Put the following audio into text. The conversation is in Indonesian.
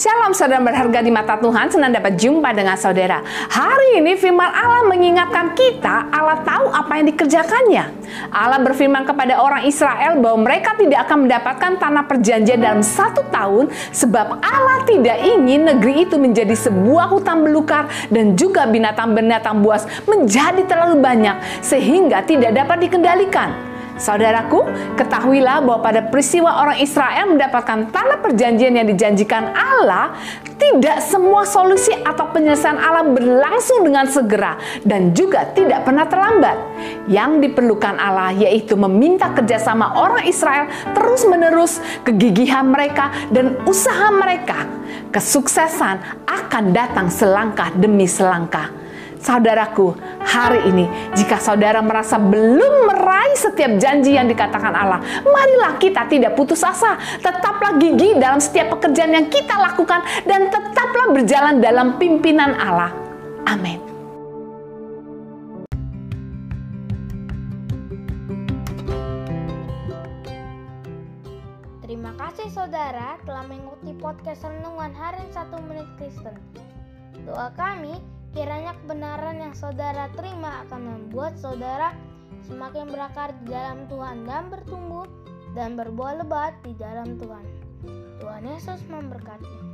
Shalom saudara berharga di mata Tuhan, senang dapat jumpa dengan saudara. Hari ini firman Allah mengingatkan kita, Allah tahu apa yang dikerjakannya. Allah berfirman kepada orang Israel bahwa mereka tidak akan mendapatkan tanah perjanjian dalam satu tahun sebab Allah tidak ingin negeri itu menjadi sebuah hutan belukar dan juga binatang-binatang buas menjadi terlalu banyak sehingga tidak dapat dikendalikan. Saudaraku, ketahuilah bahwa pada peristiwa orang Israel mendapatkan tanah perjanjian yang dijanjikan Allah, tidak semua solusi atau penyelesaian Allah berlangsung dengan segera dan juga tidak pernah terlambat. Yang diperlukan Allah yaitu meminta kerjasama orang Israel terus-menerus, kegigihan mereka dan usaha mereka. Kesuksesan akan datang selangkah demi selangkah. Saudaraku, hari ini jika saudara merasa belum meraih setiap janji yang dikatakan Allah, marilah kita tidak putus asa, tetaplah gigih dalam setiap pekerjaan yang kita lakukan dan tetaplah berjalan dalam pimpinan Allah. Amin. Terima kasih saudara telah mengikuti podcast Renungan Harian 1 Menit Kristen. Doa kami Kiranya kebenaran yang saudara terima akan membuat saudara semakin berakar di dalam Tuhan dan bertumbuh dan berbuah lebat di dalam Tuhan. Tuhan Yesus memberkati.